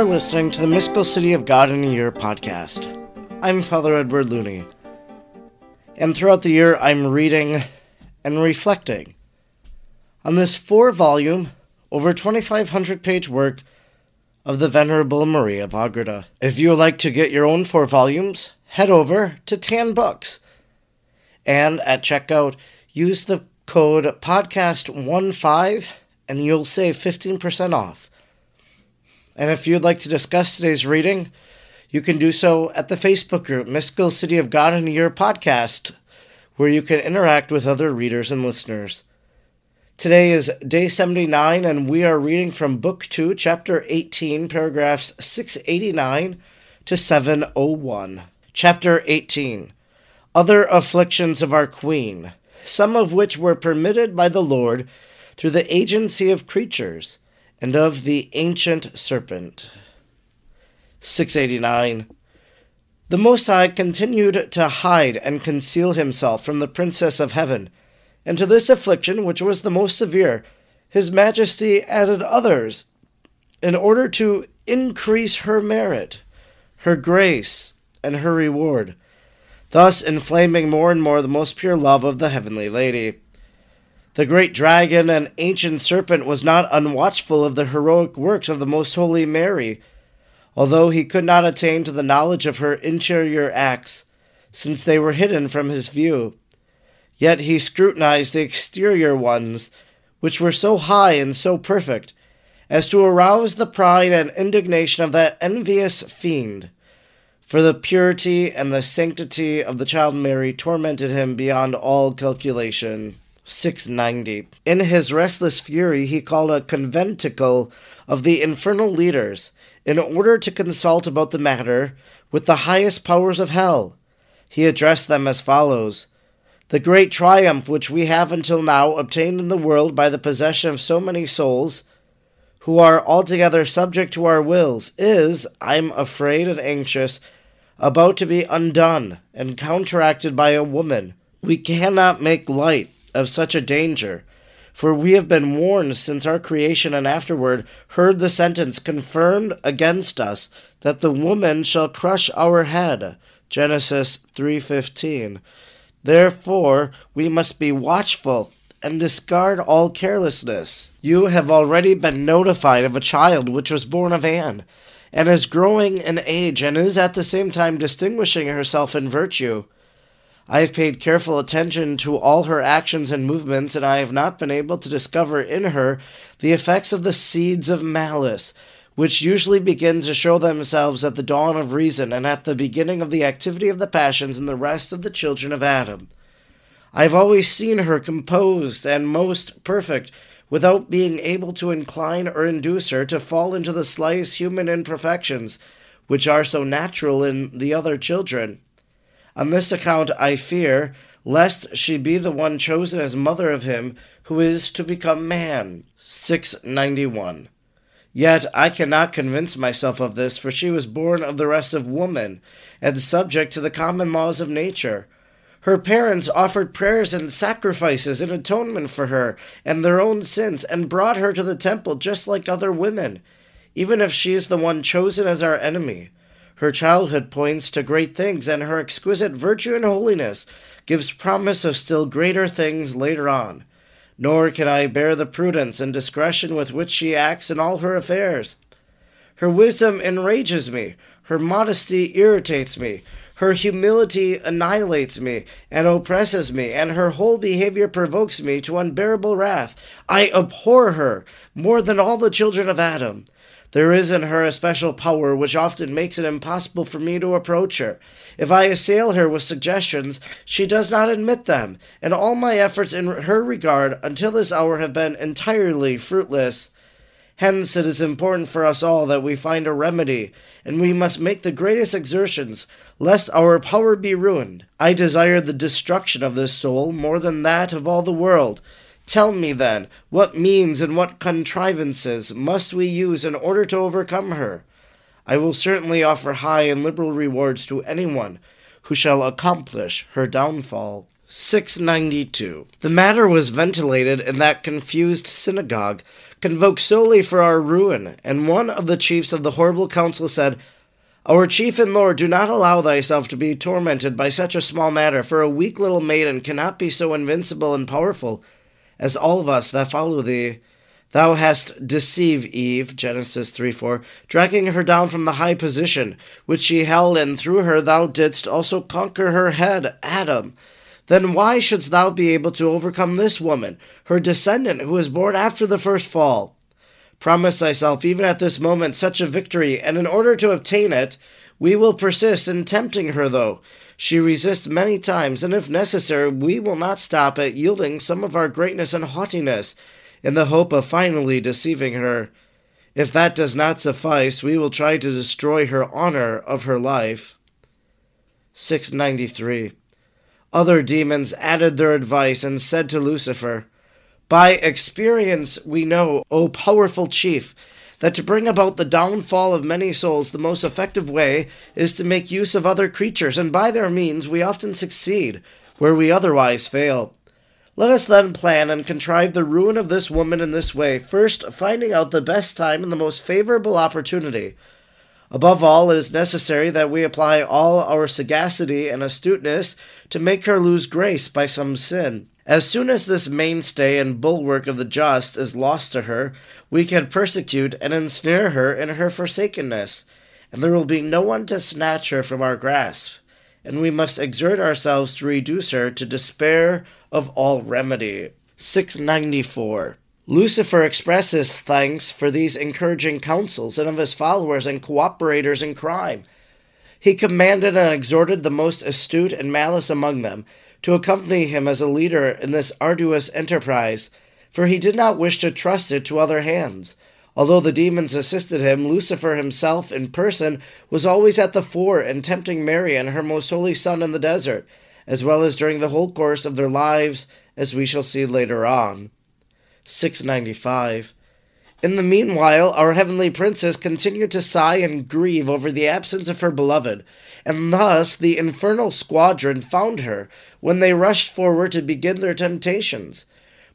are listening to the Mystical City of God in a Year podcast. I'm Father Edward Looney. And throughout the year, I'm reading and reflecting on this four volume, over 2,500 page work of the Venerable Maria of Agreda. If you would like to get your own four volumes, head over to Tan Books. And at checkout, use the code podcast15 and you'll save 15% off. And if you'd like to discuss today's reading, you can do so at the Facebook group Mystical City of God in a Year podcast, where you can interact with other readers and listeners. Today is day 79, and we are reading from Book 2, Chapter 18, paragraphs 689 to 701. Chapter 18 Other Afflictions of Our Queen, some of which were permitted by the Lord through the agency of creatures and of the ancient serpent. 689. The Most High continued to hide and conceal himself from the Princess of Heaven and to this affliction, which was the most severe, his majesty added others, in order to increase her merit, her grace, and her reward, thus inflaming more and more the most pure love of the heavenly lady. The great dragon and ancient serpent was not unwatchful of the heroic works of the most holy Mary, although he could not attain to the knowledge of her interior acts, since they were hidden from his view. Yet he scrutinized the exterior ones, which were so high and so perfect, as to arouse the pride and indignation of that envious fiend. For the purity and the sanctity of the child Mary tormented him beyond all calculation. 690. In his restless fury, he called a conventicle of the infernal leaders, in order to consult about the matter with the highest powers of hell. He addressed them as follows the great triumph which we have until now obtained in the world by the possession of so many souls, who are altogether subject to our wills, is, I'm afraid and anxious, about to be undone and counteracted by a woman. We cannot make light of such a danger, for we have been warned since our creation and afterward heard the sentence confirmed against us that the woman shall crush our head. Genesis 3:15. Therefore, we must be watchful and discard all carelessness. You have already been notified of a child which was born of Anne, and is growing in age, and is at the same time distinguishing herself in virtue. I have paid careful attention to all her actions and movements, and I have not been able to discover in her the effects of the seeds of malice, which usually begin to show themselves at the dawn of reason and at the beginning of the activity of the passions in the rest of the children of Adam. I have always seen her composed and most perfect, without being able to incline or induce her to fall into the slightest human imperfections, which are so natural in the other children. On this account, I fear lest she be the one chosen as mother of him who is to become man. 691. Yet I cannot convince myself of this, for she was born of the rest of woman, and subject to the common laws of nature. Her parents offered prayers and sacrifices in atonement for her and their own sins, and brought her to the temple just like other women, even if she is the one chosen as our enemy. Her childhood points to great things, and her exquisite virtue and holiness gives promise of still greater things later on nor can I bear the prudence and discretion with which she acts in all her affairs. Her wisdom enrages me, her modesty irritates me, her humility annihilates me and oppresses me, and her whole behavior provokes me to unbearable wrath. I abhor her more than all the children of Adam. There is in her a special power which often makes it impossible for me to approach her. If I assail her with suggestions, she does not admit them, and all my efforts in her regard until this hour have been entirely fruitless. Hence, it is important for us all that we find a remedy, and we must make the greatest exertions, lest our power be ruined. I desire the destruction of this soul more than that of all the world. Tell me, then, what means and what contrivances must we use in order to overcome her? I will certainly offer high and liberal rewards to anyone who shall accomplish her downfall. 692. The matter was ventilated in that confused synagogue, convoked solely for our ruin, and one of the chiefs of the horrible council said, Our chief and lord, do not allow thyself to be tormented by such a small matter, for a weak little maiden cannot be so invincible and powerful as all of us that follow thee. Thou hast deceived Eve, Genesis 3 4, dragging her down from the high position which she held, and through her thou didst also conquer her head, Adam. Then why shouldst thou be able to overcome this woman, her descendant, who was born after the first fall? Promise thyself, even at this moment, such a victory, and in order to obtain it, we will persist in tempting her, though. She resists many times, and if necessary, we will not stop at yielding some of our greatness and haughtiness, in the hope of finally deceiving her. If that does not suffice, we will try to destroy her honor of her life. 693. Other demons added their advice and said to Lucifer, By experience we know, O powerful chief, that to bring about the downfall of many souls, the most effective way is to make use of other creatures, and by their means we often succeed, where we otherwise fail. Let us then plan and contrive the ruin of this woman in this way, first finding out the best time and the most favorable opportunity. Above all, it is necessary that we apply all our sagacity and astuteness to make her lose grace by some sin. As soon as this mainstay and bulwark of the just is lost to her, we can persecute and ensnare her in her forsakenness, and there will be no one to snatch her from our grasp, and we must exert ourselves to reduce her to despair of all remedy. 694. Lucifer expresses thanks for these encouraging counsels and of his followers and cooperators in crime. He commanded and exhorted the most astute and malice among them to accompany him as a leader in this arduous enterprise, for he did not wish to trust it to other hands. Although the demons assisted him, Lucifer himself in person was always at the fore in tempting Mary and her most holy Son in the desert, as well as during the whole course of their lives, as we shall see later on. 695. In the meanwhile, our heavenly princess continued to sigh and grieve over the absence of her beloved, and thus the infernal squadron found her when they rushed forward to begin their temptations.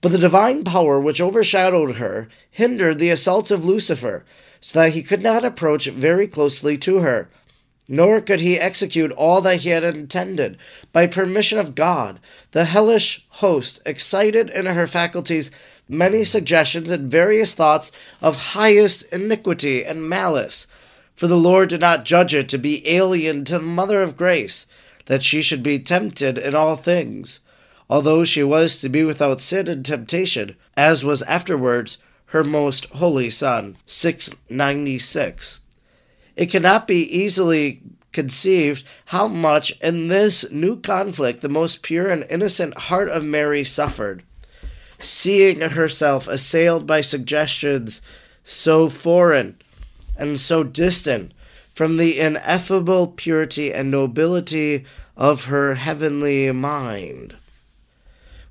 But the divine power which overshadowed her hindered the assaults of Lucifer, so that he could not approach very closely to her. Nor could he execute all that he had intended. By permission of God, the hellish host, excited in her faculties, many suggestions and various thoughts of highest iniquity and malice. For the Lord did not judge it to be alien to the Mother of Grace, that she should be tempted in all things, although she was to be without sin and temptation, as was afterwards her most holy Son. 696. It cannot be easily conceived how much in this new conflict the most pure and innocent heart of Mary suffered seeing herself assailed by suggestions so foreign and so distant from the ineffable purity and nobility of her heavenly mind.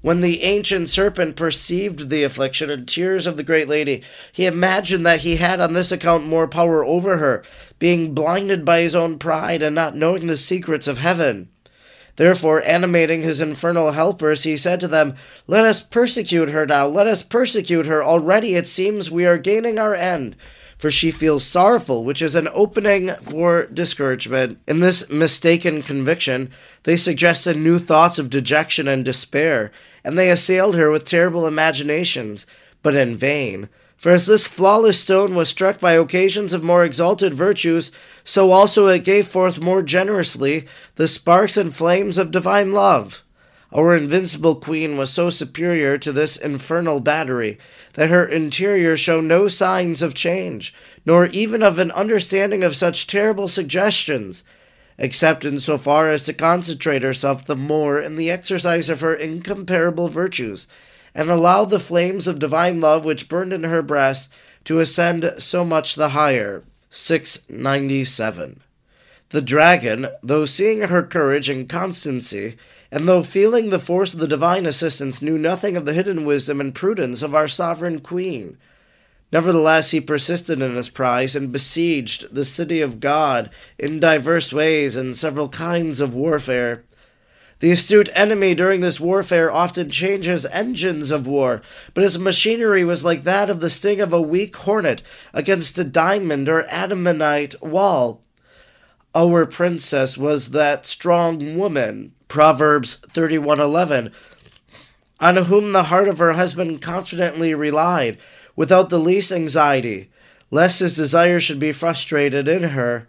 When the ancient serpent perceived the affliction and tears of the great lady, he imagined that he had on this account more power over her, being blinded by his own pride and not knowing the secrets of heaven. Therefore, animating his infernal helpers, he said to them, Let us persecute her now, let us persecute her. Already it seems we are gaining our end. For she feels sorrowful, which is an opening for discouragement. In this mistaken conviction, they suggested new thoughts of dejection and despair, and they assailed her with terrible imaginations, but in vain. For as this flawless stone was struck by occasions of more exalted virtues, so also it gave forth more generously the sparks and flames of divine love. Our invincible queen was so superior to this infernal battery that her interior showed no signs of change, nor even of an understanding of such terrible suggestions, except in so far as to concentrate herself the more in the exercise of her incomparable virtues and allow the flames of divine love which burned in her breast to ascend so much the higher. 697. The dragon, though seeing her courage and constancy, and though feeling the force of the divine assistance, knew nothing of the hidden wisdom and prudence of our sovereign queen. Nevertheless, he persisted in his prize and besieged the city of God in divers ways and several kinds of warfare. The astute enemy during this warfare often changes engines of war, but his machinery was like that of the sting of a weak hornet against a diamond or adamantite wall. Our princess was that strong woman, Proverbs 31:11, on whom the heart of her husband confidently relied, without the least anxiety, lest his desire should be frustrated in her.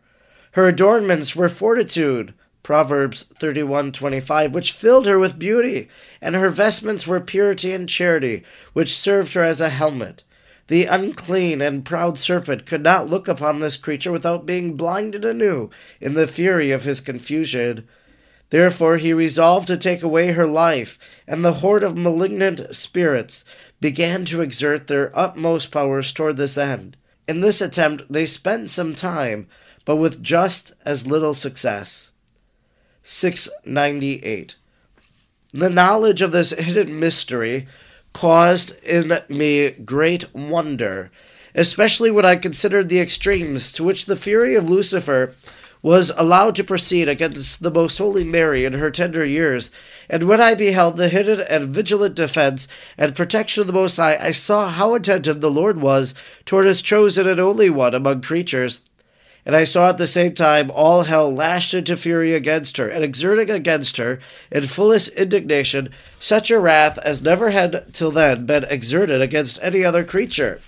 Her adornments were fortitude, Proverbs 31:25, which filled her with beauty, and her vestments were purity and charity, which served her as a helmet. The unclean and proud serpent could not look upon this creature without being blinded anew in the fury of his confusion. Therefore he resolved to take away her life, and the horde of malignant spirits began to exert their utmost powers toward this end. In this attempt they spent some time, but with just as little success. 698. The knowledge of this hidden mystery caused in me great wonder, especially when I considered the extremes to which the fury of Lucifer was allowed to proceed against the most holy Mary in her tender years, and when I beheld the hidden and vigilant defense and protection of the Most High, I saw how attentive the Lord was toward his chosen and only one among creatures. And I saw at the same time all hell lashed into fury against her, and exerting against her, in fullest indignation, such a wrath as never had till then been exerted against any other creature.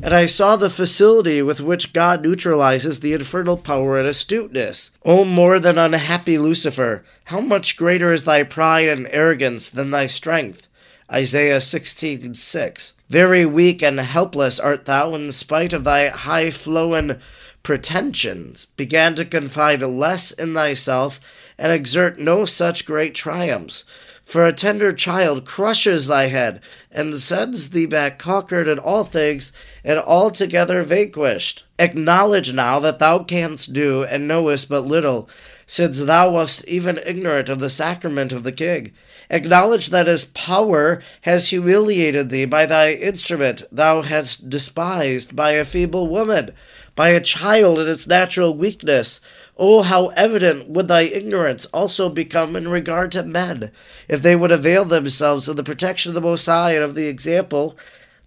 And I saw the facility with which God neutralizes the infernal power and astuteness. O more than unhappy Lucifer, how much greater is thy pride and arrogance than thy strength! Isaiah 16:6. Very weak and helpless art thou in spite of thy high flown pretensions, began to confide less in thyself, and exert no such great triumphs. For a tender child crushes thy head, and sends thee back conquered in all things, and altogether vanquished. Acknowledge now that thou canst do, and knowest but little, since thou wast even ignorant of the sacrament of the king. Acknowledge that his power has humiliated thee by thy instrument thou hast despised by a feeble woman by a child in its natural weakness. Oh, how evident would thy ignorance also become in regard to men, if they would avail themselves of the protection of the Most High and of the example,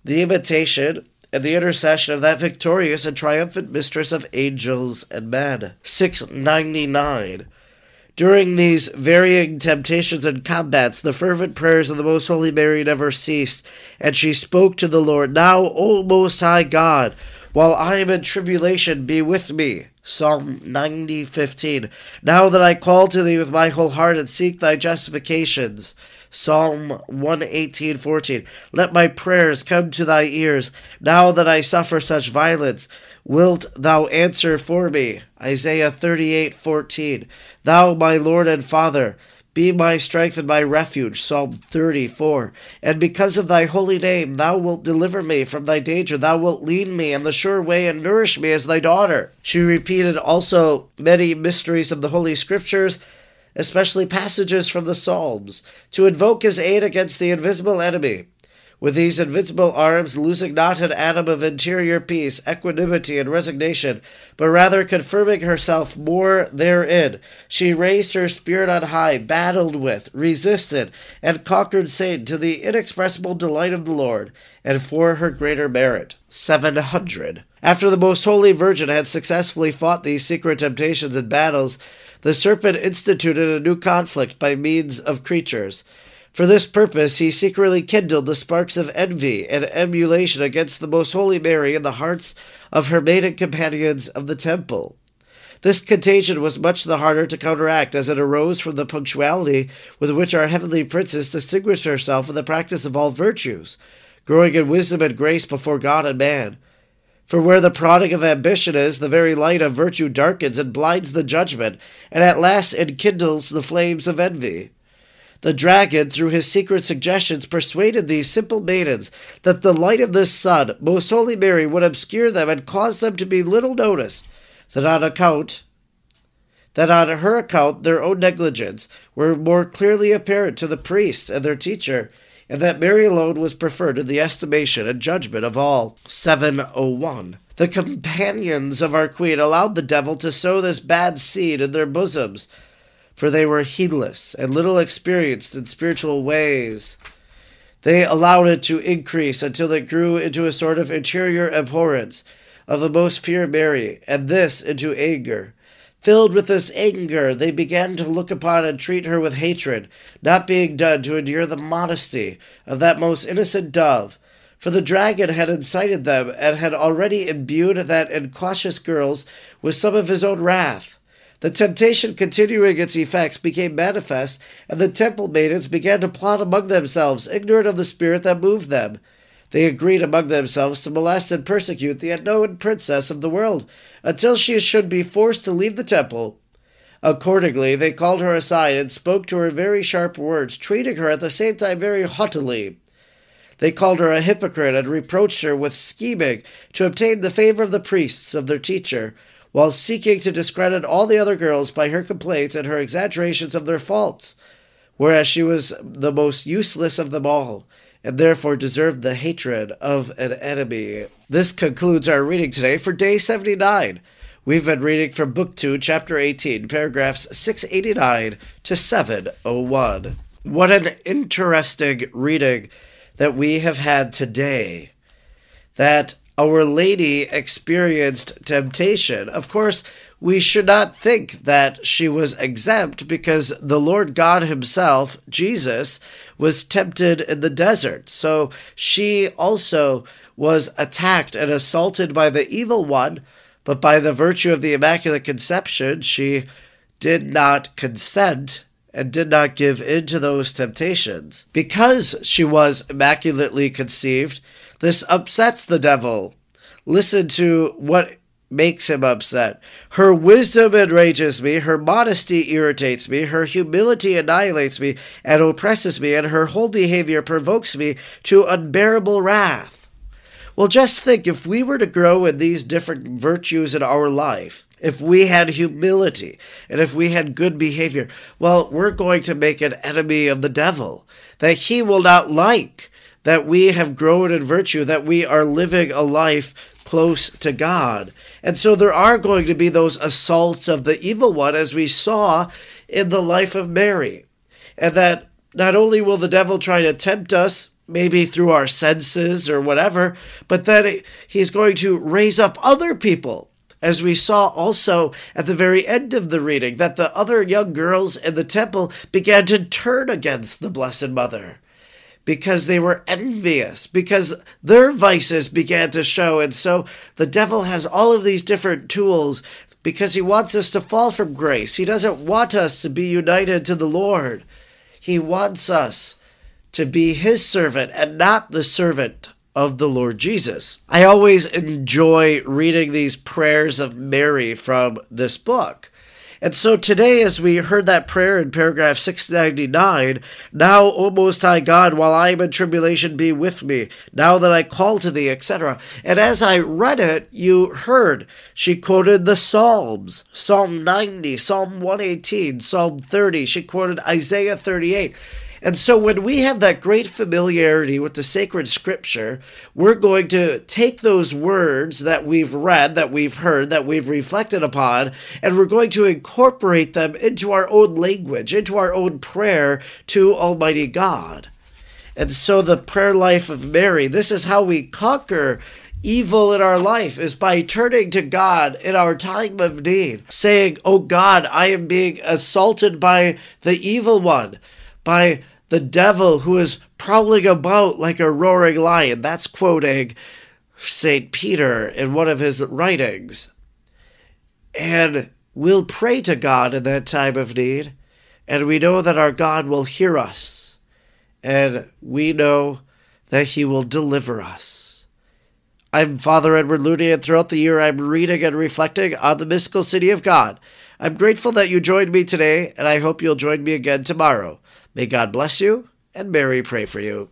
the imitation, and the intercession of that victorious and triumphant mistress of angels and men. 699. During these varying temptations and combats, the fervent prayers of the Most Holy Mary never ceased, and she spoke to the Lord, Now, O Most High God, while I am in tribulation, be with me. Psalm 90, 15. Now that I call to thee with my whole heart and seek thy justifications. Psalm 118, 14. Let my prayers come to thy ears. Now that I suffer such violence, wilt thou answer for me? Isaiah 38, 14. Thou, my Lord and Father, be my strength and my refuge. Psalm 34. And because of thy holy name, thou wilt deliver me from thy danger. Thou wilt lead me in the sure way and nourish me as thy daughter. She repeated also many mysteries of the Holy Scriptures, especially passages from the Psalms, to invoke his aid against the invisible enemy. With these invincible arms, losing not an atom of interior peace, equanimity, and resignation, but rather confirming herself more therein, she raised her spirit on high, battled with, resisted, and conquered Satan to the inexpressible delight of the Lord, and for her greater merit. 700. After the Most Holy Virgin had successfully fought these secret temptations and battles, the serpent instituted a new conflict by means of creatures. For this purpose, he secretly kindled the sparks of envy and emulation against the Most Holy Mary in the hearts of her maiden companions of the temple. This contagion was much the harder to counteract as it arose from the punctuality with which our heavenly princess distinguished herself in the practice of all virtues, growing in wisdom and grace before God and man. For where the prodding of ambition is, the very light of virtue darkens and blinds the judgment, and at last enkindles the flames of envy. The dragon, through his secret suggestions, persuaded these simple maidens that the light of this sun, most holy Mary, would obscure them and cause them to be little noticed, that on account that on her account their own negligence were more clearly apparent to the priests and their teacher, and that Mary alone was preferred in the estimation and judgment of all. 701. The companions of our queen allowed the devil to sow this bad seed in their bosoms, for they were heedless and little experienced in spiritual ways. They allowed it to increase until it grew into a sort of interior abhorrence of the most pure Mary, and this into anger. Filled with this anger, they began to look upon and treat her with hatred, not being done to endure the modesty of that most innocent dove. For the dragon had incited them, and had already imbued that incautious girls with some of his own wrath. The temptation continuing its effects became manifest, and the temple maidens began to plot among themselves, ignorant of the spirit that moved them. They agreed among themselves to molest and persecute the unknown princess of the world, until she should be forced to leave the temple. Accordingly, they called her aside and spoke to her very sharp words, treating her at the same time very haughtily. They called her a hypocrite and reproached her with scheming to obtain the favor of the priests of their teacher, while seeking to discredit all the other girls by her complaints and her exaggerations of their faults, whereas she was the most useless of them all, and therefore deserved the hatred of an enemy. This concludes our reading today for day 79. We've been reading from Book 2, Chapter 18, paragraphs 689 to 701. What an interesting reading that we have had today. That our Lady experienced temptation. Of course, we should not think that she was exempt because the Lord God Himself, Jesus, was tempted in the desert. So she also was attacked and assaulted by the evil one, but by the virtue of the Immaculate Conception, she did not consent and did not give in to those temptations. Because she was immaculately conceived, this upsets the devil. Listen to what makes him upset. Her wisdom enrages me, her modesty irritates me, her humility annihilates me and oppresses me, and her whole behavior provokes me to unbearable wrath. Well, just think if we were to grow in these different virtues in our life, if we had humility, and if we had good behavior, well, we're going to make an enemy of the devil that he will not like that we have grown in virtue, that we are living a life close to God. And so there are going to be those assaults of the evil one, as we saw in the life of Mary. And that not only will the devil try to tempt us, maybe through our senses or whatever, but that he's going to raise up other people. As we saw also at the very end of the reading, that the other young girls in the temple began to turn against the Blessed Mother because they were envious, because their vices began to show. And so the devil has all of these different tools because he wants us to fall from grace. He doesn't want us to be united to the Lord. He wants us to be his servant and not the servant of the Lord Jesus. I always enjoy reading these prayers of Mary from this book and so today, as we heard that prayer in paragraph 699, now, O Most High God, while I am in tribulation, be with me, now that I call to thee, etc. And as I read it, you heard she quoted the Psalms Psalm 90, Psalm 118, Psalm 30. She quoted Isaiah 38. And so when we have that great familiarity with the sacred scripture, we're going to take those words that we've read, that we've heard, that we've reflected upon, and we're going to incorporate them into our own language, into our own prayer to Almighty God. And so the prayer life of Mary, this is how we conquer evil in our life is by turning to God in our time of need, saying, Oh God, I am being assaulted by the evil one, by the devil who is prowling about like a roaring lion. That's quoting St. Peter in one of his writings. And we'll pray to God in that time of need, and we know that our God will hear us, and we know that He will deliver us. I'm Father Edward Looney, and throughout the year I'm reading and reflecting on the mystical city of God. I'm grateful that you joined me today, and I hope you'll join me again tomorrow. May God bless you, and Mary pray for you.